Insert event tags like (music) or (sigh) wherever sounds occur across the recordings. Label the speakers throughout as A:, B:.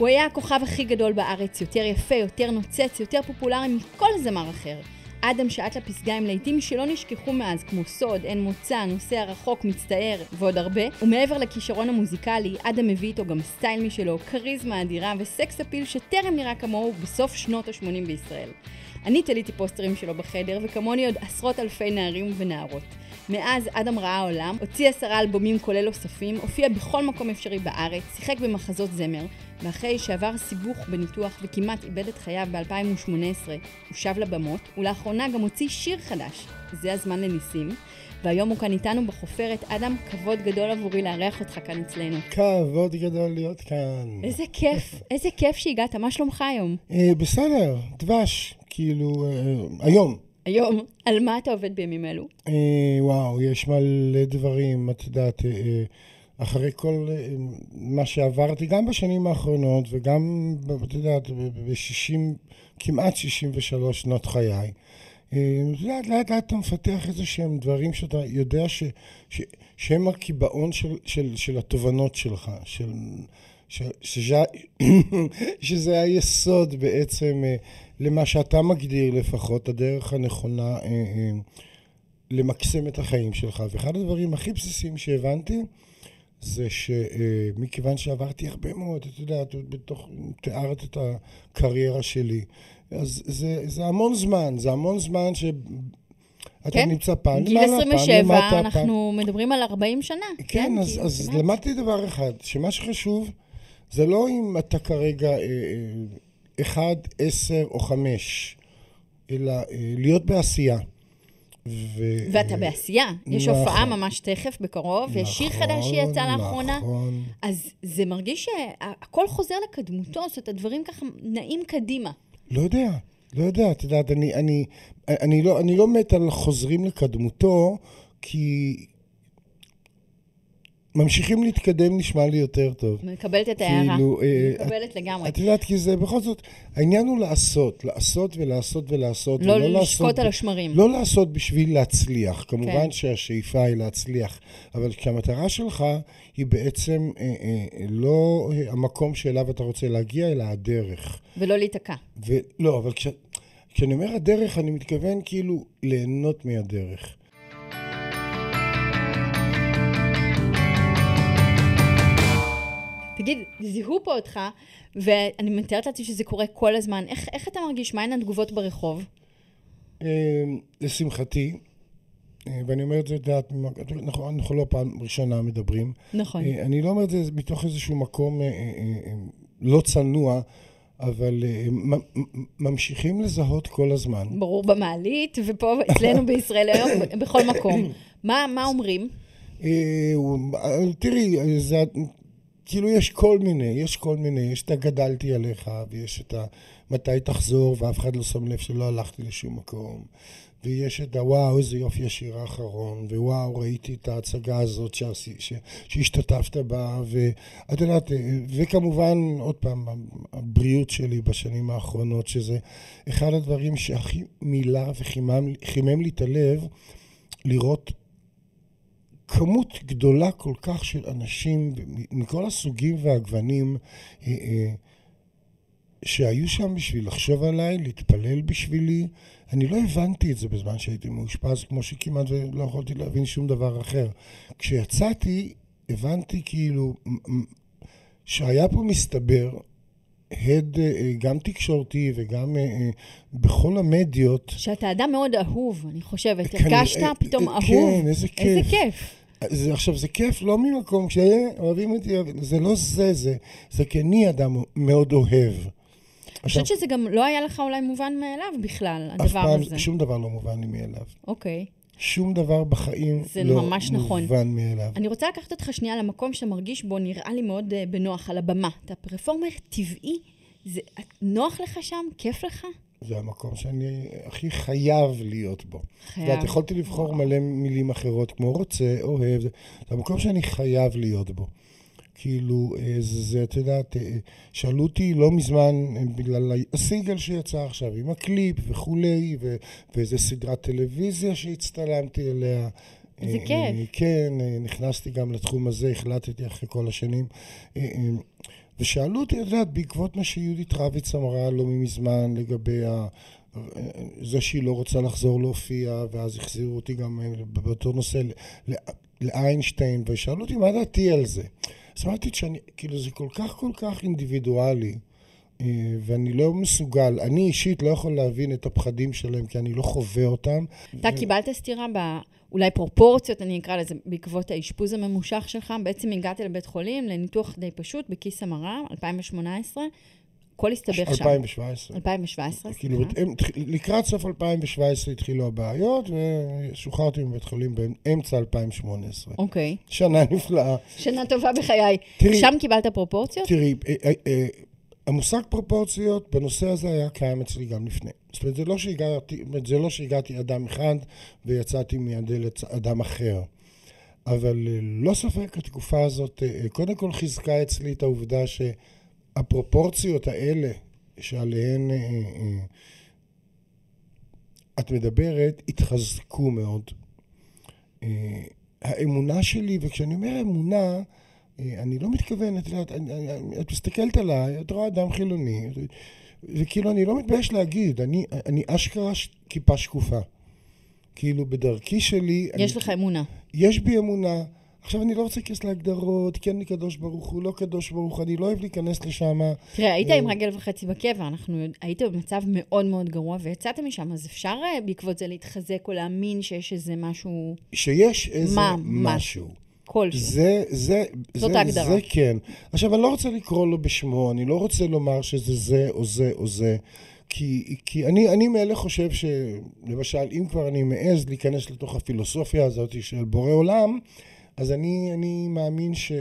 A: הוא היה הכוכב הכי גדול בארץ, יותר יפה, יותר נוצץ, יותר פופולרי מכל זמר אחר. אדם שעט לפסגה עם להיטים שלא נשכחו מאז, כמו סוד, אין מוצא, נוסע רחוק, מצטער ועוד הרבה. ומעבר לכישרון המוזיקלי, אדם מביא איתו גם סטייל משלו, כריזמה אדירה וסקס אפיל שטרם נראה כמוהו בסוף שנות ה-80 בישראל. אני תליתי פוסטרים שלו בחדר, וכמוני עוד עשרות אלפי נערים ונערות. מאז אדם ראה העולם, הוציא עשרה אלבומים כולל אוספים, הופיע בכל מקום אפשרי בארץ, שיחק במחזות זמר, ואחרי שעבר סיבוך בניתוח וכמעט איבד את חייו ב-2018, הוא שב לבמות, ולאחרונה גם הוציא שיר חדש, זה הזמן לניסים, והיום הוא כאן איתנו בחופרת. אדם, כבוד גדול עבורי לארח אותך כאן אצלנו.
B: כבוד גדול להיות כאן.
A: איזה כיף, איזה כיף שהגעת, מה שלומך היום?
B: אה, בסדר, דבש, כאילו, אה, היום.
A: היום, על מה אתה עובד בימים אלו?
B: אה, וואו, יש מלא דברים, את יודעת, אה, אחרי כל אה, מה שעברתי, גם בשנים האחרונות וגם, את יודעת, ב-60, כמעט 63 שנות חיי. לאט לאט לאט אתה מפתח איזה שהם דברים שאתה יודע ש, ש, שהם הקיבעון של, של, של התובנות שלך, של, ש, שזה, (coughs) שזה היסוד בעצם אה, למה שאתה מגדיר לפחות, הדרך הנכונה אה, אה, למקסם את החיים שלך. ואחד הדברים הכי בסיסיים שהבנתי זה שמכיוון שעברתי הרבה מאוד, את יודעת, בתוך, תיארת את הקריירה שלי, אז זה, זה המון זמן, זה המון זמן ש... אתה
A: כן,
B: נמצא פעם
A: גיל
B: למעלה, פעם
A: 27,
B: למטה, פעם...
A: אנחנו מדברים על 40 שנה.
B: כן, אז,
A: כאילו,
B: אז
A: כמעט.
B: למדתי דבר אחד, שמה שחשוב זה לא אם אתה כרגע אה, אה, אחד, עשר או חמש, אלא אה, להיות בעשייה. ו...
A: ואתה בעשייה, יש
B: נכון.
A: הופעה ממש תכף, בקרוב, ויש שיר
B: נכון,
A: חדש שיצא לאחרונה.
B: נכון.
A: אז זה מרגיש שהכל חוזר לקדמותו, זאת אומרת, הדברים ככה נעים קדימה.
B: לא יודע, לא יודע, את יודעת, אני, אני, אני, לא, אני לא מת על חוזרים לקדמותו, כי ממשיכים להתקדם נשמע לי יותר טוב.
A: מקבלת את ההערה.
B: כאילו, אה,
A: מקבלת לגמרי.
B: את יודעת, כי זה בכל זאת, העניין הוא לעשות, לעשות ולעשות ולעשות.
A: לא לשקוט על השמרים.
B: לא לעשות בשביל להצליח. כמובן
A: כן.
B: שהשאיפה היא להצליח, אבל כשהמטרה שלך היא בעצם אה, אה, לא אה, המקום שאליו אתה רוצה להגיע, אלא הדרך.
A: ולא להיתקע.
B: ולא, אבל כש, כשאני אומר הדרך, אני מתכוון כאילו ליהנות מהדרך.
A: תגיד, זיהו פה אותך, ואני מתארת לעצמי שזה קורה כל הזמן. איך, איך אתה מרגיש? מהן התגובות ברחוב?
B: אה, לשמחתי, אה, ואני אומר את זה, יודעת, אנחנו, אנחנו לא פעם ראשונה מדברים.
A: נכון.
B: אה, אני לא אומר את זה מתוך איזשהו מקום אה, לא צנוע, אבל ממשיכים לזהות כל הזמן.
A: ברור במעלית, ופה אצלנו בישראל היום, בכל מקום. (coughs) מה, מה אומרים?
B: תראי, זה, כאילו יש כל מיני, יש כל מיני, יש את הגדלתי עליך, ויש את ה... מתי תחזור, ואף אחד לא שם לב שלא הלכתי לשום מקום. ויש את הוואו, איזה יופי השיר האחרון, ווואו, ראיתי את ההצגה הזאת שעשי, ש, שהשתתפת בה, ואת יודעת, וכמובן, עוד פעם, הבריאות שלי בשנים האחרונות, שזה אחד הדברים שהכי מילא וחימם חימם לי את הלב, לראות כמות גדולה כל כך של אנשים מכל הסוגים והגוונים אה, אה, שהיו שם בשביל לחשוב עליי, להתפלל בשבילי. אני לא הבנתי את זה בזמן שהייתי מאושפז, כמו שכמעט ולא יכולתי להבין שום דבר אחר. כשיצאתי, הבנתי כאילו שהיה פה מסתבר הד אה, גם תקשורתי וגם בכל המדיות.
A: שאתה אדם מאוד אהוב, אני חושבת. הרגשת פתאום
B: אה,
A: אהוב.
B: כן, איזה כיף.
A: איזה כיף.
B: זה, עכשיו, זה כיף לא ממקום, כשאוהבים אותי, זה לא זה, זה, זה כי אני אדם מאוד אוהב.
A: אני חושבת שזה גם לא היה לך אולי מובן מאליו בכלל,
B: אף
A: הדבר
B: פעם,
A: הזה.
B: שום דבר לא מובן לי מאליו.
A: אוקיי.
B: שום דבר בחיים
A: זה
B: לא
A: ממש נכון.
B: מובן מאליו.
A: אני רוצה לקחת אותך שנייה למקום שאתה מרגיש בו, נראה לי מאוד אה, בנוח, על הבמה. אתה פרפורמר טבעי, זה נוח לך שם? כיף לך?
B: זה המקום שאני הכי חייב להיות בו.
A: חייב.
B: ואת יכולתי לבחור מלא מילים אחרות, כמו רוצה, אוהב, זה זה המקום שאני חייב להיות בו. כאילו, אה, זה, זה, את יודעת, אה, שאלו אותי לא מזמן, אה, בגלל הסינגל שיצא עכשיו, עם הקליפ וכולי, ו- ואיזה סדרת טלוויזיה שהצטלמתי אליה. אה,
A: כיף.
B: כן, נכנסתי גם לתחום הזה, החלטתי אחרי כל השנים. ושאלו אותי, את יודעת, בעקבות מה שיהודית רביץ אמרה לא מזמן לגבי ה... זה שהיא לא רוצה לחזור להופיע, ואז החזירו אותי גם אה, באותו נושא לאיינשטיין, ושאלו אותי מה דעתי על זה. אז אמרתי שאני, כאילו זה כל כך כל כך אינדיבידואלי, אה, ואני לא מסוגל, אני אישית לא יכול להבין את הפחדים שלהם, כי אני לא חווה אותם.
A: אתה קיבלת סטירה באולי פרופורציות, אני אקרא לזה, בעקבות האשפוז הממושך שלך. בעצם הגעת לבית חולים לניתוח די פשוט בכיס המרה, 2018. הכל הסתבך שם.
B: 2017.
A: 2017,
B: כאילו,
A: סליחה.
B: הם- לקראת סוף 2017 התחילו הבעיות, ושוחררתי מבית חולים באמצע 2018.
A: אוקיי.
B: שנה נפלאה.
A: שנה טובה בחיי.
B: תראי-
A: שם קיבלת פרופורציות?
B: תראי, אה, אה, אה, המושג פרופורציות בנושא הזה היה קיים אצלי גם לפני. זאת אומרת, זה לא שהגעתי, זה לא שהגעתי אדם אחד ויצאתי מהדלת אדם אחר. אבל אה, לא ספק, התקופה הזאת אה, אה, קודם כל חיזקה אצלי את העובדה שהפרופורציות האלה שעליהן אה, אה, את מדברת, התחזקו מאוד. אה, האמונה שלי, וכשאני אומר אמונה, אה, אני לא מתכוון, את יודעת, את מסתכלת עליי, את רואה אדם חילוני, וכאילו אני לא מתבייש להגיד, אני, אני אשכרה ש- כיפה שקופה. כאילו בדרכי שלי,
A: יש
B: אני,
A: לך אמונה.
B: יש בי אמונה. עכשיו אני לא רוצה להיכנס להגדרות, כן אני קדוש ברוך הוא, לא קדוש ברוך הוא, אני לא אוהב להיכנס לשם.
A: תראה, היית
B: אה,
A: עם רגל וחצי בקבע, אנחנו, היית במצב מאוד מאוד גרוע ויצאת משם, אז אפשר אה, בעקבות זה להתחזק או להאמין שיש איזה משהו
B: שיש איזה
A: מה,
B: משהו.
A: כלשהו.
B: זה, זה,
A: זאת
B: זה,
A: ההגדרה.
B: זה כן. עכשיו, אני לא רוצה לקרוא לו בשמו, אני לא רוצה לומר שזה זה או זה או זה, כי, כי אני, אני מאלה חושב שלמשל, אם כבר אני מעז להיכנס לתוך הפילוסופיה הזאת של בורא עולם, אז אני, אני מאמין ש,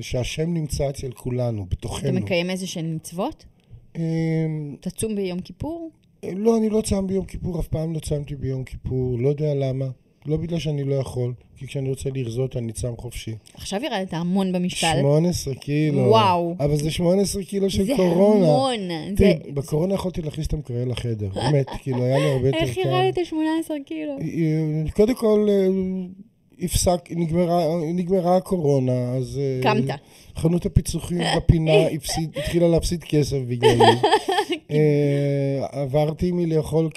B: שהשם נמצא אצל כולנו,
A: אתה
B: בתוכנו.
A: מקיים איזה שהן מצוות?
B: אמ,
A: תצום ביום כיפור?
B: לא, אני לא צם ביום כיפור, אף פעם לא צמתי ביום כיפור, לא יודע למה. לא בגלל שאני לא יכול, כי כשאני רוצה לרזות אני צם חופשי.
A: עכשיו ירדת המון במשקל.
B: 18 קילו.
A: וואו.
B: אבל זה 18 קילו של
A: זה
B: קורונה.
A: המון. זה...
B: תראי, בקורונה יכולתי להכניס את המקרר לחדר, באמת, (laughs) כאילו, היה לי הרבה יותר
A: איך
B: קל.
A: ירדת 18 קילו?
B: אה, קודם כל, אה, הפסק, נגמרה, נגמרה הקורונה, אז... אה,
A: קמת.
B: חנות הפיצוחים בפינה (laughs) הפסיד, התחילה להפסיד כסף בגללי. (laughs) אה, עברתי מלאכול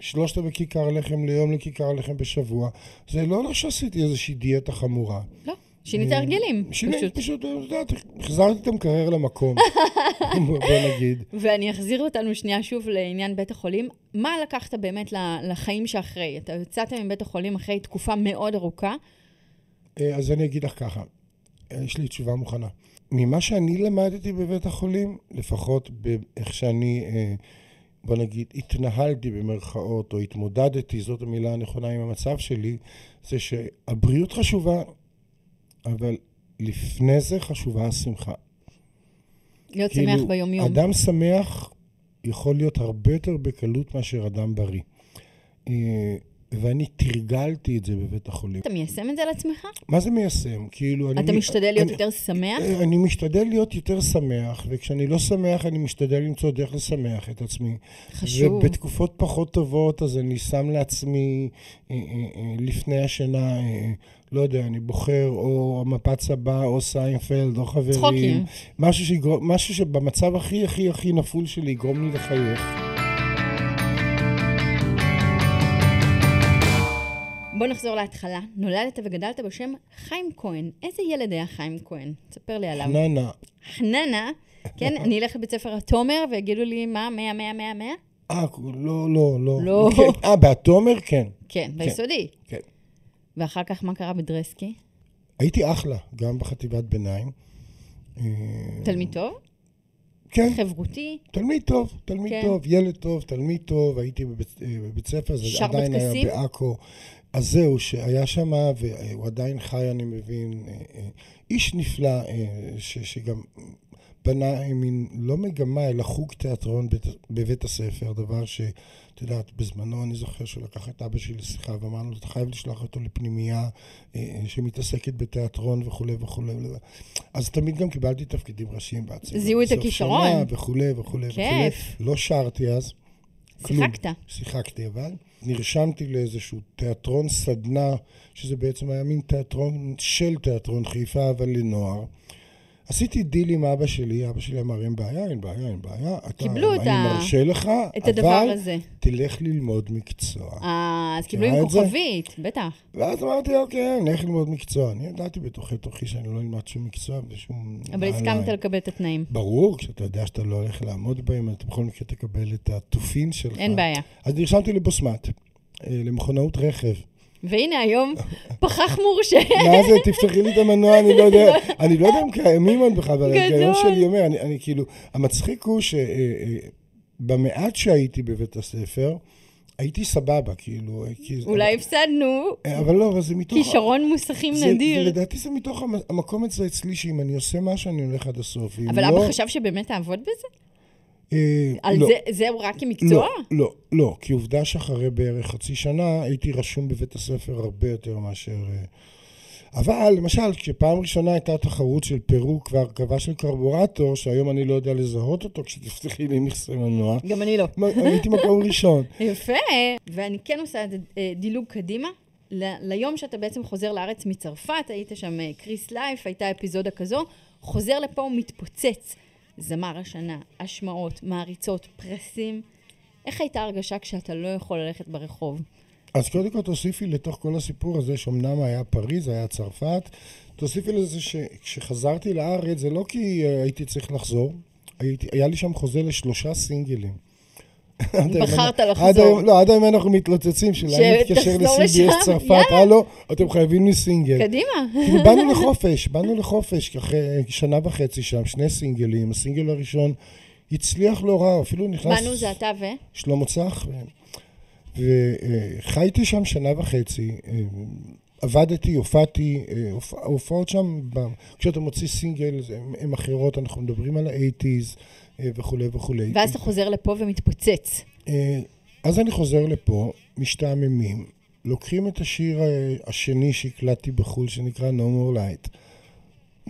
B: שלושת רבעי כיכר לחם ליום לכיכר לחם בשבוע. זה לא לא שעשיתי איזושהי דיאטה חמורה.
A: לא, שינית הרגלים.
B: שיניתי,
A: פשוט.
B: את יודעת, החזרתי את המקרר למקום, (laughs) בוא נגיד.
A: ואני אחזיר אותנו שנייה שוב לעניין בית החולים. מה לקחת באמת לחיים שאחרי? אתה יצאת מבית החולים אחרי תקופה מאוד ארוכה.
B: אה, אז אני אגיד לך ככה, אה, יש לי תשובה מוכנה. ממה שאני למדתי בבית החולים, לפחות באיך שאני, אה, בוא נגיד, התנהלתי במרכאות, או התמודדתי, זאת המילה הנכונה עם המצב שלי, זה שהבריאות חשובה, אבל לפני זה חשובה השמחה.
A: להיות שמח ביום-יום.
B: כאילו, אדם שמח יכול להיות הרבה יותר בקלות מאשר אדם בריא. אה, ואני תרגלתי את זה בבית החולים.
A: אתה מיישם את זה על עצמך?
B: מה זה מיישם? כאילו, אני...
A: אתה משתדל להיות
B: אני-
A: יותר שמח?
B: אני משתדל להיות יותר שמח, וכשאני לא שמח, אני משתדל למצוא דרך לשמח את עצמי.
A: חשוב.
B: ובתקופות פחות טובות, אז אני שם לעצמי אה, אה, אה, לפני השינה, אה, לא יודע, אני בוחר או Muppet סבא, או סיינפלד, או חברים.
A: צחוקים.
B: משהו, שיגרום, משהו שבמצב הכי הכי הכי נפול שלי יגרום לי לחייך.
A: בוא נחזור להתחלה. נולדת וגדלת בשם חיים כהן. איזה ילד היה חיים כהן? תספר לי עליו.
B: חננה.
A: חננה, כן? אני אלך לבית ספר התומר ויגידו לי, מה, 100, 100, 100, 100?
B: אה, לא, לא, לא.
A: לא.
B: כן, אה, בהתומר? כן.
A: כן, ביסודי.
B: כן.
A: ואחר כך מה קרה בדרסקי?
B: הייתי אחלה, גם בחטיבת ביניים. אה,
A: תלמיד טוב?
B: כן,
A: חברותי?
B: תלמיד טוב, תלמיד
A: כן.
B: טוב, ילד טוב, תלמיד טוב, הייתי בבית, אה, בבית ספר, זה עדיין היה
A: בטקסים?
B: בעכו. אז זהו, שהיה שם, והוא עדיין חי, אני מבין, אה, אה, איש נפלא, אה, ש, שגם בנה מין, לא מגמה, אלא חוג תיאטרון בית, בבית הספר, דבר ש... את יודעת, בזמנו אני זוכר שהוא לקח את אבא שלי לשיחה ואמרנו, אתה חייב לשלוח אותו לפנימייה שמתעסקת בתיאטרון וכולי וכולי. אז תמיד גם קיבלתי תפקידים ראשיים בעצמי.
A: זיהו את הכישרון.
B: וכולי וכולי
A: כיף.
B: וכולי. לא שרתי אז. כלום.
A: שיחקת.
B: שיחקתי, אבל נרשמתי לאיזשהו תיאטרון סדנה, שזה בעצם היה מין תיאטרון של תיאטרון חיפה, אבל לנוער. עשיתי דיל עם אבא שלי, אבא שלי אמר, אין בעיה, אין בעיה, אין בעיה. אתה,
A: קיבלו את
B: אני מרשה לך,
A: את הדבר
B: אבל
A: הזה.
B: תלך ללמוד מקצוע.
A: אה, אז קיבלו עם? כוכבית, בטח.
B: ואז אמרתי, אוקיי, אני אלך ללמוד מקצוע. אני ידעתי בתוכי תוכי שאני לא אלמד שום מקצוע ושום...
A: אבל הסכמת. לקבל את התנאים.
B: ברור, כשאתה יודע שאתה לא הולך לעמוד בהם, אתה בכל מקרה תקבל את התופין שלך.
A: אין בעיה.
B: אז נרשמתי לבוסמת, אה, למכונאות רכב.
A: והנה היום פחח מורשה.
B: מה זה, תפתחי לי את המנוע, אני לא יודע, (laughs) אני לא יודע אם קיימים עוד בכלל, אבל. ההיגיון שלי אומר, אני, אני כאילו, המצחיק הוא שבמעט שהייתי בבית הספר, הייתי סבבה, כאילו, אה, כי-
A: אולי הפסדנו
B: אה, אבל לא, אבל זה מתוך...
A: כישרון מוסכים
B: זה-
A: נדיר.
B: לדעתי זה מתוך המ- המקום אצלי, שאם אני עושה משהו, אני הולך עד הסוף.
A: אבל
B: לא,
A: אבא חשב שבאמת תעבוד בזה?
B: אה,
A: על
B: לא.
A: זה, זהו רק כמקצוע?
B: לא, לא, לא, כי עובדה שאחרי בערך חצי שנה הייתי רשום בבית הספר הרבה יותר מאשר... אה, אבל, למשל, כשפעם ראשונה הייתה תחרות של פירוק והרכבה של קרבורטור, שהיום אני לא יודע לזהות אותו כשתפתחי לי מכסה מנוע,
A: גם אני לא.
B: הייתי מקום ראשון. (laughs)
A: יפה. ואני כן עושה אה, דילוג קדימה. ל- ליום שאתה בעצם חוזר לארץ מצרפת, היית שם קריס לייף, הייתה אפיזודה כזו, חוזר לפה ומתפוצץ. זמר השנה, השמעות, מעריצות, פרסים. איך הייתה הרגשה כשאתה לא יכול ללכת ברחוב?
B: אז קודם כל תוסיפי לתוך כל הסיפור הזה, שאומנם היה פריז, היה צרפת, תוסיפי לזה שכשחזרתי לארץ, זה לא כי אה, הייתי צריך לחזור, הייתי, היה לי שם חוזה לשלושה סינגלים.
A: בחרת
B: אני-
A: לחזור.
B: לא, עד היום אנחנו מתלוצצים, שלהם מתקשר
A: שתחזור לשם,
B: ל-CBS צרפת. הלו, אתם חייבים לי סינגל.
A: קדימה.
B: כאילו באנו לחופש, באנו לחופש, אחרי שנה וחצי שם, שני סינגלים, הסינגל הראשון הצליח לא רע, אפילו נכנס...
A: באנו זה אתה ו...
B: שלמה צח, וחייתי שם שנה וחצי, אה, עבדתי, הופעתי, אה, הופ- ההופעות שם, כשאתה מוציא סינגל, הן אחרות, אנחנו מדברים על האייטיז וכולי וכולי.
A: ואז אתה חוזר לפה ומתפוצץ.
B: אה, אז אני חוזר לפה, משתעממים, לוקחים את השיר אה, השני שהקלטתי בחו"ל, שנקרא No More Light.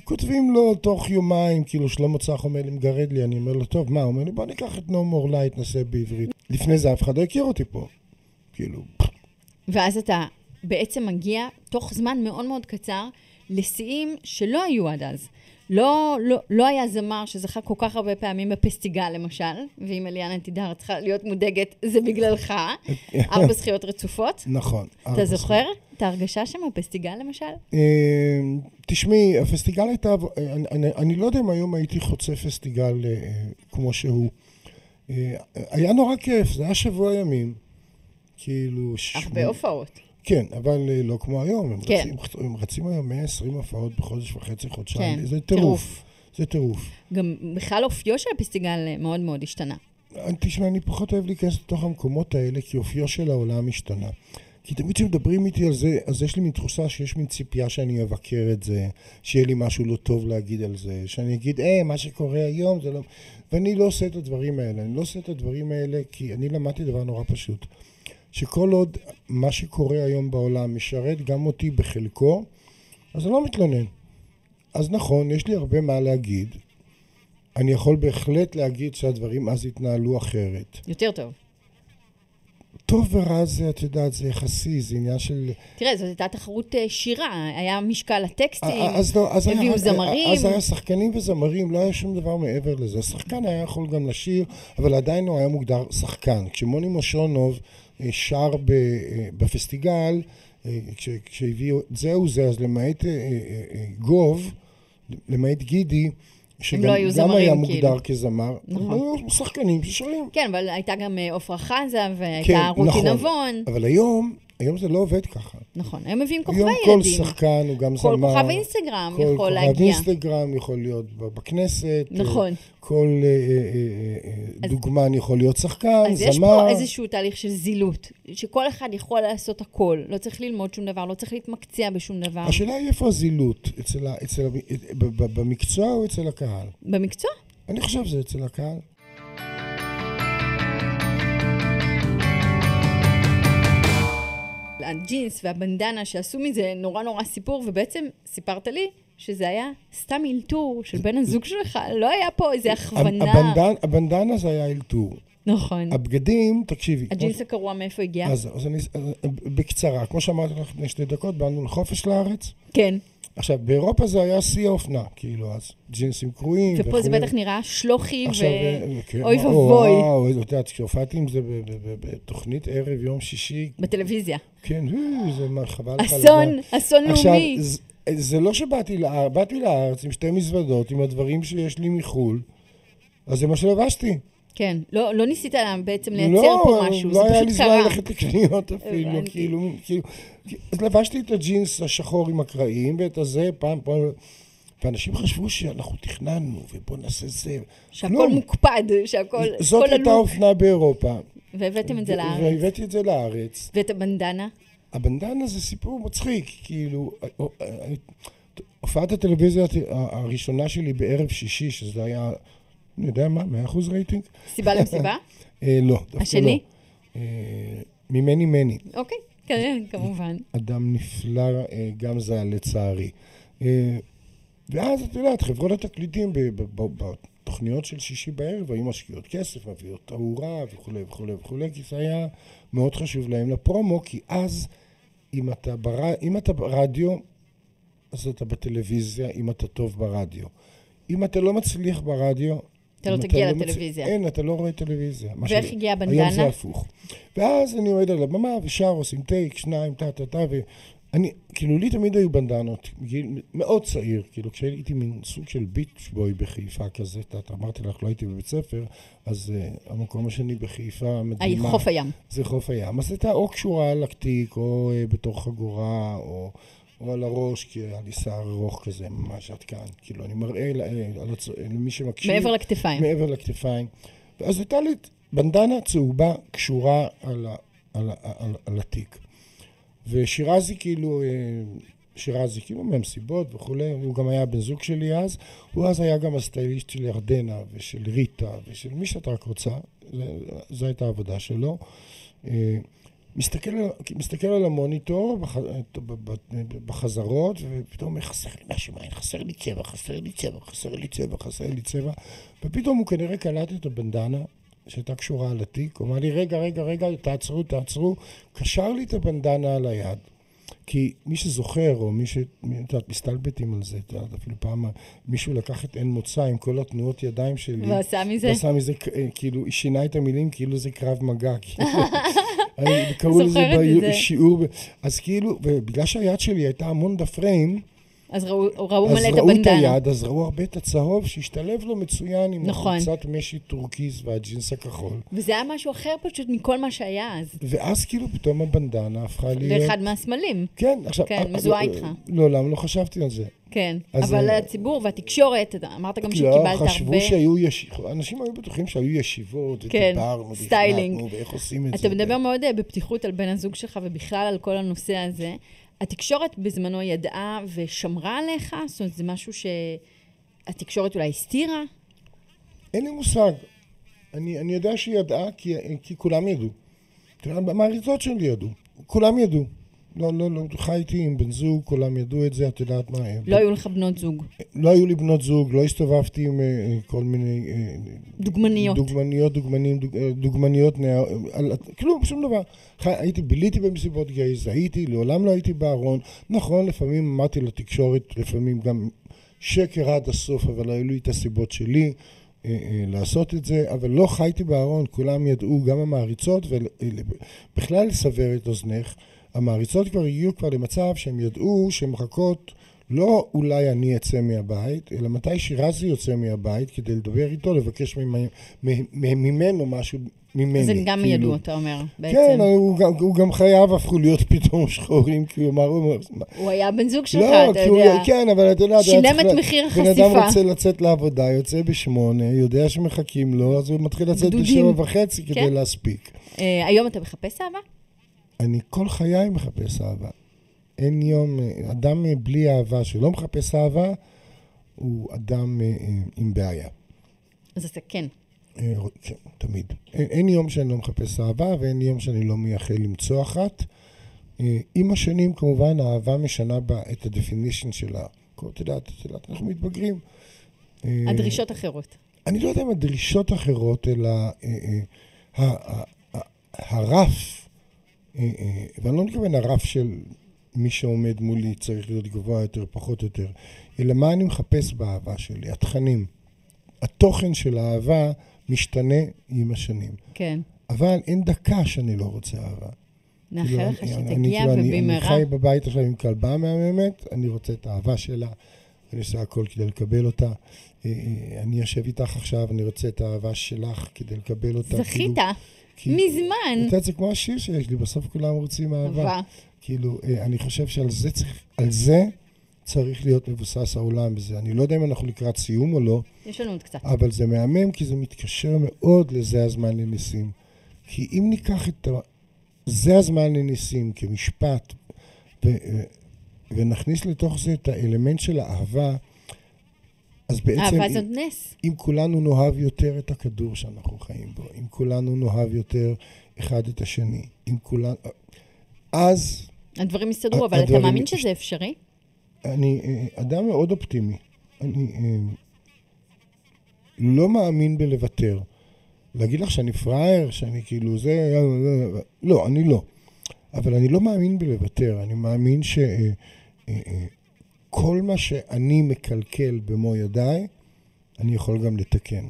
B: כותבים לו תוך יומיים, כאילו שלמה צח אומר לי, מגרד לי, אני אומר לו, טוב, מה? הוא אומר לי, בוא ניקח את No More Light, נעשה בעברית. לפני זה אף אחד לא הכיר אותי פה. כאילו,
A: ואז אתה בעצם מגיע, תוך זמן מאוד מאוד קצר, לשיאים שלא היו עד אז. לא, לא, לא היה זמר שזכה כל כך הרבה פעמים בפסטיגל, למשל, ואם אליאנה תדהר צריכה להיות מודאגת, זה בגללך. (laughs) ארבע זכיות רצופות.
B: נכון.
A: אתה זוכר את ההרגשה שם בפסטיגל, למשל?
B: אה, תשמעי, הפסטיגל הייתה, אה, אני, אני, אני לא יודע אם היום הייתי חוצה פסטיגל אה, כמו שהוא. אה, היה נורא כיף, זה היה שבוע ימים. כאילו...
A: הרבה הופעות.
B: כן, אבל אה, לא כמו היום. הם,
A: כן.
B: רצים, הם רצים היום 120 הופעות בחודש וחצי, חודשיים.
A: כן,
B: זה
A: טירוף.
B: זה טירוף.
A: גם בכלל אופיו של הפסטיגל אה, מאוד מאוד השתנה.
B: תשמע, אני פחות אוהב להיכנס לתוך המקומות האלה, כי אופיו של העולם השתנה. כי תמיד כשמדברים איתי על זה, אז יש לי מין תחושה שיש מין ציפייה שאני אבקר את זה, שיהיה לי משהו לא טוב להגיד על זה, שאני אגיד, אה, מה שקורה היום זה לא... ואני לא עושה את הדברים האלה. אני לא עושה את הדברים האלה כי אני למדתי דבר נורא פשוט. שכל עוד מה שקורה היום בעולם משרת גם אותי בחלקו, אז אני לא מתלונן. אז נכון, יש לי הרבה מה להגיד. אני יכול בהחלט להגיד שהדברים אז התנהלו אחרת.
A: יותר טוב.
B: טוב ורע זה, את יודעת, זה יחסי, זה עניין של...
A: תראה, זאת הייתה תחרות אה, שירה, היה משקל הטקסטים,
B: אז לא, אז
A: הביאו
B: היה,
A: זמרים.
B: אז היה שחקנים וזמרים, לא היה שום דבר מעבר לזה. השחקן היה יכול גם לשיר, אבל עדיין הוא היה מוגדר שחקן. כשמוני מושונוב אה, שר בפסטיגל, אה, כש- כשהביאו את זהו זה, אז למעט אה, אה, גוב, למעט גידי, שגם
A: לא היו זמרים,
B: היה
A: כאילו.
B: מוגדר כזמר,
A: נכון.
B: היו שחקנים ששרים.
A: כן, אבל הייתה גם עפרה חזה,
B: כן,
A: והייתה רותי
B: נכון.
A: נבון.
B: אבל היום, היום זה לא עובד ככה.
A: נכון, היום מביאים כוכבי
B: היום כל
A: ילדים.
B: שחקן הוא גם
A: כל
B: זמר.
A: כוכב אינסטגרם
B: כל
A: יכול
B: כוכב
A: להגיע.
B: אינסטגרם יכול להיות בכנסת.
A: נכון.
B: כל אה, אה, אה, אה,
A: אז-
B: דוגמן יכול להיות שחקן,
A: אז יש
B: זמר.
A: פה איזשהו תהליך של זילות, שכל אחד יכול לעשות הכל, לא צריך ללמוד שום דבר, לא צריך להתמקצע בשום דבר.
B: השאלה היא איפה הזילות, אצל אצל במקצוע או אצל הקהל?
A: במקצוע?
B: אני חושב שזה אצל הקהל.
A: הג'ינס והבנדנה שעשו מזה נורא נורא סיפור, ובעצם סיפרת לי שזה היה סתם אלתור של בן הזוג שלך, לא היה פה איזה הכוונה.
B: הבנדן, הבנדנה זה היה אלתור.
A: נכון.
B: הבגדים, תקשיבי.
A: הג'ינס הקרוע מאיפה הגיע?
B: אז, אז אני, אז, בקצרה, כמו שאמרתי לך לפני שתי דקות, באנו לחופש לארץ.
A: כן.
B: עכשיו, באירופה זה היה שיא האופנה, כאילו, אז ג'ינסים קרועים.
A: ופה זה בטח נראה שלוחי ו...
B: עכשיו, אה, כן,
A: אוי ואבוי.
B: וואו, את יודעת, כשהופעתי עם זה בתוכנית ערב יום שישי,
A: בטלוויזיה.
B: כן, אה, זה מה, חבל לך.
A: אסון. אסון
B: עכשיו,
A: לאומי.
B: זה- זה לא שבאתי לארץ, באתי לארץ עם שתי מזוודות, עם הדברים שיש לי מחו"ל, אז זה מה שלבשתי.
A: כן. לא לא ניסית בעצם לייצר
B: לא,
A: פה משהו,
B: לא
A: זה
B: היה לי
A: פשוט
B: זמן
A: קרה.
B: ללכת לקניות אפילו,
A: הבנתי.
B: כאילו, כאילו, אז לבשתי את הג'ינס השחור עם הקרעים, ואת הזה פעם, פעם, ואנשים חשבו שאנחנו תכננו, ובואו נעשה זה.
A: שהכל
B: כלום.
A: מוקפד, שהכל...
B: זאת
A: כל
B: הייתה. אופנה באירופה.
A: והבאתם את זה לארץ.
B: והבאתי את זה לארץ.
A: ואת הבנדנה?
B: הבנדנה זה סיפור מצחיק, כאילו, הופעת הטלוויזיה הראשונה שלי בערב שישי, שזה היה, אני יודע מה, 100% רייטינג?
A: סיבה למסיבה? (laughs)
B: אה, לא, דווקא לא.
A: השני?
B: אה, ממני מני.
A: אוקיי, כן, כמובן.
B: אדם נפלא, אה, גם זה לצערי. ואז את יודעת, חברות התקליטים בתוכניות של שישי בערב היו משקיעות כסף, מביאות תאורה וכולי וכולי וכולי, כי זה היה מאוד חשוב להם לפרומו, כי אז אם אתה, בר... אם אתה ברדיו, אז אתה בטלוויזיה, אם אתה טוב ברדיו. אם אתה לא מצליח ברדיו...
A: אתה לא תגיע
B: מצ-
A: לטלוויזיה.
B: אין, אתה לא רואה טלוויזיה.
A: ואיך הגיעה
B: היום
A: הבנדנה?
B: זה הפוך. ואז אני עומד על הבמה ושר, עושים טייק, שניים, טה טה טה, ואני, כאילו, לי תמיד היו בנדנות, מגיל מאוד צעיר, כאילו, כשהייתי מין סוג של ביץ' בוי בחיפה כזה, את יודעת, אמרתי לך, לא הייתי בבית ספר, אז uh, המקום השני בחיפה מדהימה.
A: חוף הים.
B: זה חוף הים. אז הייתה או קשורה על הקתיק, או uh, בתוך חגורה, או, או על הראש, כי היה לי שיער ארוך כזה, ממש עד כאן. כאילו, אני מראה ל- אה, הצ... למי שמקשיב.
A: מעבר לכתפיים.
B: מעבר לכתפיים. ואז הייתה לי בנדנה צהובה קשורה על, ה, על, ה, על, על התיק. ושירזי כאילו, אה, שירזי כאילו מהמסיבות וכולי, הוא גם היה בן זוג שלי אז, הוא אז היה גם הסטייליסט של ירדנה ושל ריטה ושל מי שאתה רק רוצה, זו הייתה העבודה שלו. מסתכל, מסתכל על המוניטור בח, בחזרות, ופתאום אומר, חסר לי משהו מהעין, חסר לי צבע, חסר לי צבע, חסר לי צבע, חסר לי צבע, ופתאום הוא כנראה קלט את הבנדנה שהייתה קשורה על התיק, הוא אמר לי, רגע, רגע, רגע, תעצרו, תעצרו, קשר לי את הבנדנה על היד. כי מי שזוכר, או מי ש... את יודעת, מסתלבטים על זה, את יודעת, אפילו פעם מישהו לקח את עין מוצא עם כל התנועות ידיים שלי.
A: ועשה מזה?
B: ועשה מזה, כאילו, שינה את המילים כאילו זה קרב מגע, כאילו. (laughs) (laughs) קראו לזה. בשיעור, אז כאילו, ובגלל שהיד שלי הייתה המון בפריים,
A: אז ראו ראו
B: אז
A: מלא את
B: ראו את. היד, אז ראו הרבה את הצהוב שהשתלב לו מצוין עם
A: נכון.
B: החולצת משי טורקיז והג'ינס הכחול.
A: וזה היה משהו אחר פשוט מכל מה שהיה אז.
B: ואז כאילו פתאום הבנדנה הפכה להיות...
A: לאחד מהסמלים.
B: כן, עכשיו...
A: כן,
B: אה,
A: מזוהה
B: אה,
A: איתך.
B: לא, למה לא חשבתי על זה?
A: כן. אבל
B: אה,
A: הציבור והתקשורת, אמרת גם
B: לא,
A: שקיבלת
B: חשבו
A: הרבה.
B: שהיו ישיבות, אנשים היו בטוחים שהיו ישיבות,
A: כן, סטיילינג.
B: ואיך עושים את זה.
A: אתה מדבר מאוד אה, בפתיחות על בן הזוג שלך ובכלל על כל הנושא הזה. התקשורת בזמנו ידעה ושמרה עליך? זאת אומרת, זה משהו שהתקשורת אולי הסתירה?
B: אין לי מושג. אני, אני יודע שהיא ידעה, כי, כי כולם ידעו. תראה, המעריצות שלי ידעו. כולם ידעו. לא, לא, לא, חייתי עם בן זוג, כולם ידעו את זה, את יודעת מה.
A: לא היו לך בנות זוג.
B: לא היו לי בנות זוג, לא הסתובבתי עם אה, כל מיני... אה,
A: דוגמניות.
B: דוגמניות, דוגמנים, דוג, אה, דוגמניות. על- כלום, שום דבר. חי, הייתי, ביליתי במסיבות גייז, הייתי, לעולם לא הייתי בארון. נכון, לפעמים אמרתי לתקשורת, לפעמים גם שקר עד הסוף, אבל היו לי את הסיבות שלי. אה, אה, לעשות את זה, אבל לא חייתי בארון, כולם ידעו, גם המעריצות, ובכלל לסבר את אוזנך, המעריצות כבר הגיעו כבר למצב שהם ידעו שהן מחכות לא אולי אני אצא מהבית, אלא מתי שירזי יוצא מהבית כדי לדבר איתו, לבקש ממנו משהו ממני.
A: אז הם גם
B: כאילו.
A: ידעו, אתה אומר, בעצם.
B: כן, הוא הוא גם חייו הפכו להיות (laughs) פתאום שחורים, כי הוא אמר, הוא
A: היה בן זוג שלך,
B: לא,
A: אתה
B: כי הוא,
A: יודע.
B: כן, אבל אתה יודע,
A: שילם את מחיר
B: בן
A: החשיפה.
B: אדם רוצה לצאת לעבודה, יוצא בשמונה, יודע שמחכים לו, אז הוא מתחיל לצאת. בשבע וחצי כדי
A: כן.
B: להספיק.
A: אה, היום אתה מחפש אהבה?
B: אני כל חיי מחפש אהבה. אין יום, אדם בלי אהבה שלא מחפש אהבה, הוא אדם אה, עם בעיה.
A: אז אתה כן.
B: אה, כן, תמיד. אין, אין יום שאני לא מחפש אהבה ואין יום שאני לא מייחל למצוא אחת. אה, עם השנים, כמובן, האהבה משנה בה את ה-definition שלה. את יודעת, את יודעת, אנחנו מתבגרים.
A: הדרישות אחרות.
B: אני לא יודע אם הדרישות אחרות, אלא הרף, ואני לא מתכוון הרף של מי שעומד מולי צריך להיות גבוה יותר, פחות יותר, אלא מה אני מחפש באהבה שלי, התכנים. התוכן של האהבה משתנה עם השנים.
A: כן.
B: אבל אין דקה שאני לא רוצה אהבה.
A: נאחל
B: כאילו,
A: לך שתגיע
B: כאילו, אני- אני
A: ובמהרה.
B: חי בבית עכשיו עם כלבה מהממת, אני רוצה את האהבה שלה, אני עושה הכל כדי לקבל אותה. אה, אה, אני יושב איתך עכשיו, אני רוצה את האהבה שלך כדי לקבל אותה.
A: זכית,
B: כאילו,
A: מזמן.
B: את יודעת, זה כמו השיר שיש לי, בסוף כולם רוצים אהבה.
A: אהבה.
B: כאילו, אה, אני חושב שעל זה צריך, על זה צריך להיות מבוסס העולם בזה. אני לא יודע אם אנחנו לקראת סיום או לא,
A: יש לנו עוד קצת.
B: אבל זה מהמם כי זה מתקשר מאוד לזה הזמן לניסים. כי אם ניקח את ה... זה הזמן לניסים כמשפט, ו... ונכניס לתוך זה את האלמנט של האהבה, אז בעצם
A: אהבה
B: אם,
A: זאת נס.
B: אם כולנו נאהב יותר את הכדור שאנחנו חיים בו, אם כולנו נאהב יותר אחד את השני, אם כולנו... אז
A: הדברים יסתדרו, אבל אתה
B: הדברים-
A: מאמין שזה אפשרי?
B: אני אה, אדם מאוד אופטימי. אני אה, לא מאמין בלוותר. להגיד לך שאני פראייר, שאני כאילו זה... לא, אני לא. אבל אני לא מאמין בלוותר. אני מאמין שכל מה שאני מקלקל במו ידיי, אני יכול גם לתקן.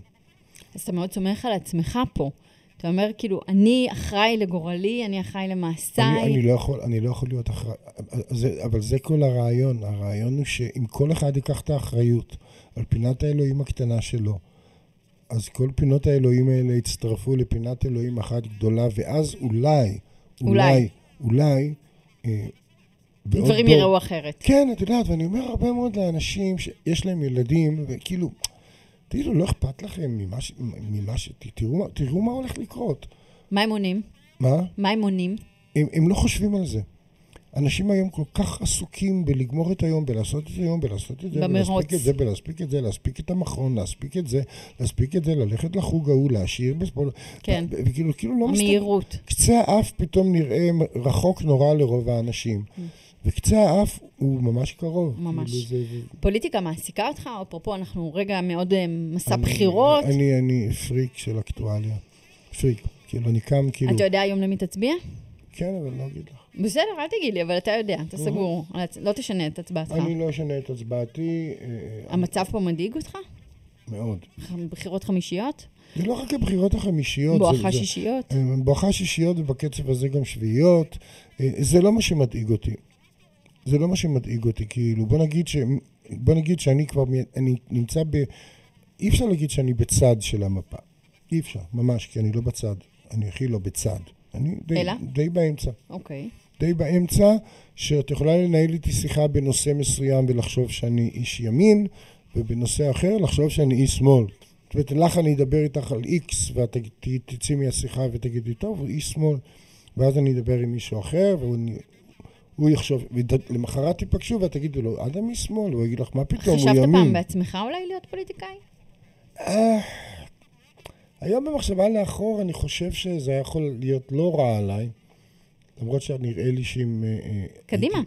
A: אז אתה מאוד סומך על עצמך פה. אתה אומר, כאילו, אני אחראי לגורלי, אני אחראי
B: אני,
A: למעשיי.
B: אני, לא יכול, אני לא יכול להיות אחראי, אבל זה כל הרעיון. הרעיון הוא שאם כל אחד ייקח את האחריות על פינת האלוהים הקטנה שלו, אז כל פינות האלוהים האלה יצטרפו לפינת אלוהים אחת גדולה, ואז אולי,
A: אולי.
B: אולי, אולי, אה,
A: דברים
B: דור-
A: יראו אחרת.
B: כן, את יודעת, ואני אומר הרבה מאוד לאנשים שיש להם ילדים, וכאילו, תגידו, לא אכפת לכם ממה ש... ממה ש... תראו, תראו מה הולך לקרות.
A: מה הם עונים?
B: מה?
A: מה הם עונים?
B: הם, הם לא חושבים על זה. אנשים היום כל כך עסוקים בלגמור את היום, בלעשות את היום, בלעשות את זה,
A: במרוץ.
B: בלהספיק את זה, בלהספיק את זה, להספיק את המכון, להספיק את זה, להספיק את זה, ללכת לחוג ההוא, להשאיר בספורט.
A: כן.
B: וכאילו, כאילו לא מסתכל.
A: המהירות.
B: קצה האף פתאום נראה רחוק נורא לרוב האנשים. וקצה האף הוא ממש קרוב.
A: ממש.
B: כאילו זה, זה,
A: פוליטיקה מעסיקה אותך? אפרופו, אנחנו רגע מאוד אה, מסע
B: אני-
A: בחירות.
B: אני, אני פריק של אקטואליה. פריק. כאילו, אני קם כאילו...
A: אתה יודע היום למי תצביע?
B: כן, אבל לא אגיד לך.
A: בסדר, אל תגיד לי, אבל אתה יודע, אתה סגור. לא תשנה את הצבעתך.
B: אני לא אשנה את הצבעתי. אה,
A: המצב פה מדאיג אותך?
B: מאוד.
A: בחירות חמישיות?
B: זה לא רק הבחירות החמישיות.
A: בואכה שישיות?
B: אה, בואכה שישיות ובקצב הזה גם שביעיות. זה לא מה שמדאיג אותי. זה לא מה שמדאיג אותי, כאילו, בוא נגיד, ש... בוא נגיד שאני כבר, אני נמצא ב... אי אפשר להגיד שאני בצד של המפה. אי אפשר, ממש, כי אני לא בצד. אני הכי לא בצד. אני די,
A: אלא?
B: די באמצע.
A: אוקיי.
B: די באמצע, שאת יכולה לנהל איתי שיחה בנושא מסוים ולחשוב שאני איש ימין, ובנושא אחר לחשוב שאני איש שמאל. זאת אומרת, לך אני אדבר איתך על איקס, ואת תצאי מהשיחה ותגידי, טוב, הוא איש שמאל. ואז אני אדבר עם מישהו אחר, והוא הוא יחשוב, ולמחרת תיפגשו ואת תגידו לו, אדם איש שמאל, הוא יגיד לך, מה פתאום, הוא
A: חשבת
B: ימין.
A: פעם בעצמך אולי להיות פוליטיקאי?
B: אה, היום במחשבה לאחור, אני חושב שזה היה יכול להיות לא רע עליי, למרות שנראה לי שאם... אה, אה,
A: קדימה.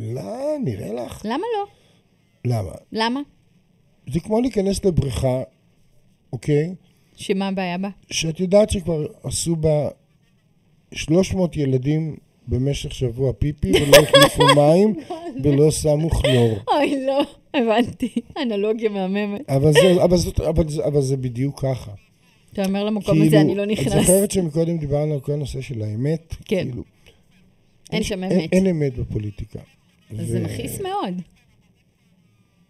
B: לא, נראה לך.
A: למה לא?
B: למה?
A: למה?
B: זה כמו להיכנס לבריכה, אוקיי?
A: שמה הבעיה בה?
B: שאת יודעת שכבר עשו בה 300 ילדים במשך שבוע פיפי, ולא החליפו (laughs) מים, ולא שמו כלור.
A: אוי, לא, הבנתי. אנלוגיה מהממת.
B: אבל זה, אבל, זאת, אבל, זה, אבל זה בדיוק ככה.
A: אתה אומר למקום הזה, אני לא
B: את
A: נכנס.
B: זוכרת שמקודם דיברנו על כל הנושא של האמת?
A: כן.
B: כאילו,
A: אין שם
B: אין,
A: אמת.
B: אין אמת בפוליטיקה.
A: אז זה מכעיס מאוד.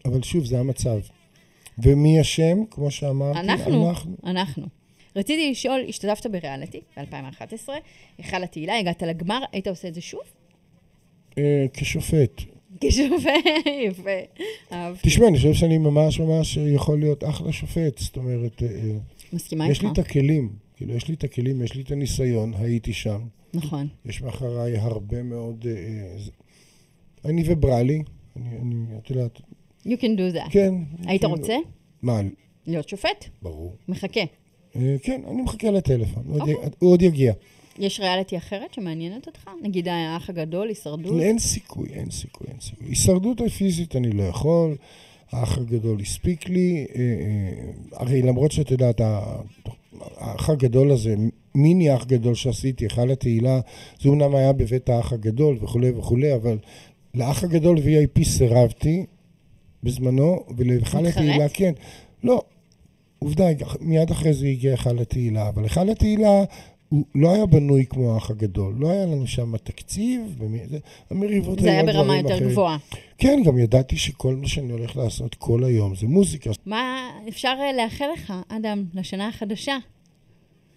B: אבל שוב, זה המצב. ומי אשם, כמו שאמרתי?
A: אנחנו.
B: אנחנו.
A: אנחנו. רציתי לשאול, השתתפת בריאליטי ב-2011, היכל התהילה, הגעת לגמר, היית עושה את זה שוב?
B: אה, כשופט.
A: כשופט, (laughs) יפה.
B: תשמע, אני חושב שאני ממש ממש יכול להיות אחלה שופט. זאת אומרת, אה, אה,
A: מסכימה
B: יש
A: איתך.
B: לי את הכלים. כאילו, יש לי את הכלים, יש לי את הניסיון, הייתי שם.
A: נכון.
B: יש מאחוריי הרבה מאוד... אני ובראלי, אני, אני, את יודעת,
A: You can do that.
B: כן.
A: היית רוצה?
B: מה,
A: להיות שופט.
B: ברור.
A: מחכה.
B: אה, כן, אני מחכה לטלפון, הוא עוד
A: אוקיי.
B: הוא עוד יגיע.
A: יש ריאליטי אחרת שמעניינת אותך? נגיד האח הגדול, הישרדות?
B: אין סיכוי, אין סיכוי, אין סיכוי. הישרדות הפיזית אני לא יכול, האח הגדול הספיק לי, אה, אה, הרי למרות שאת יודעת, האח הגדול הזה, מיני אח גדול שעשיתי, היכל התהילה, זה אומנם היה בבית האח הגדול וכולי וכולי, אבל לאח הגדול VIP סירבתי בזמנו, ולהיכל? התהילה כן. לא, עובדה, מיד אחרי זה הגיע היכל התהילה, אבל היכל התהילה הוא לא היה בנוי כמו האח הגדול, לא היה לנו שם תקציב, ומי- זה- המריבות
A: זה היה
B: היו
A: ברמה
B: דברים
A: יותר
B: אחרים.
A: גבוהה.
B: כן, גם ידעתי שכל מה שאני הולך לעשות כל היום זה מוזיקה.
A: מה אפשר אה, לאחל לך, אדם, לשנה החדשה?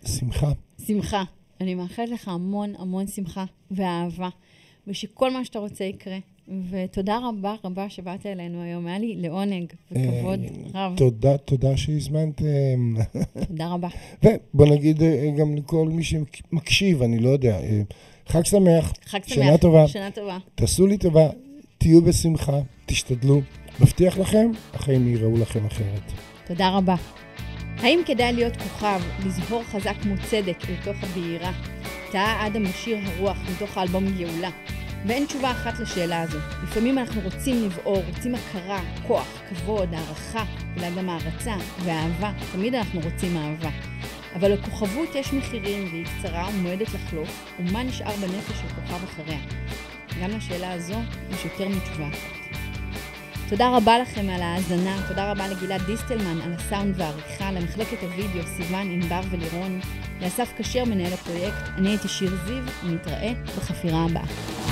B: שמחה.
A: שמחה. אני מאחלת לך המון המון שמחה ואהבה, ושכל מה שאתה רוצה יקרה. ותודה רבה רבה שבאת אלינו היום, היה לי לעונג וכבוד
B: אה,
A: רב.
B: תודה, תודה שהזמנתם.
A: תודה רבה. (laughs)
B: ובוא נגיד אה, גם לכל מי שמקשיב, אני לא יודע, אה, חג שמח,
A: חג שמח.
B: שנה טובה.
A: שנה טובה.
B: תעשו לי טובה, תהיו בשמחה, תשתדלו. מבטיח לכם, החיים יראו לכם אחרת.
A: תודה רבה. האם כדאי להיות כוכב, לזהור חזק כמו צדק אל תוך הבהירה? טעה אדם בשיר הרוח מתוך האלבום גאולה. ואין תשובה אחת לשאלה הזו. לפעמים אנחנו רוצים לבעור, רוצים הכרה, כוח, כבוד, הערכה, אולי גם הערצה ואהבה. תמיד אנחנו רוצים אהבה. אבל לכוכבות יש מחירים והיא קצרה ומועדת לחלוף, ומה נשאר בנפש של כוכב אחריה? גם לשאלה הזו יש יותר מתשובה אחת. תודה רבה לכם על ההאזנה, תודה רבה לגלעד דיסטלמן על הסאונד והעריכה, למחלקת הוידאו, סיוון, ענבר ולירון, לאסף כשר מנהל הפרויקט, אני הייתי שיר זיו, ונתראה בחפירה הבאה.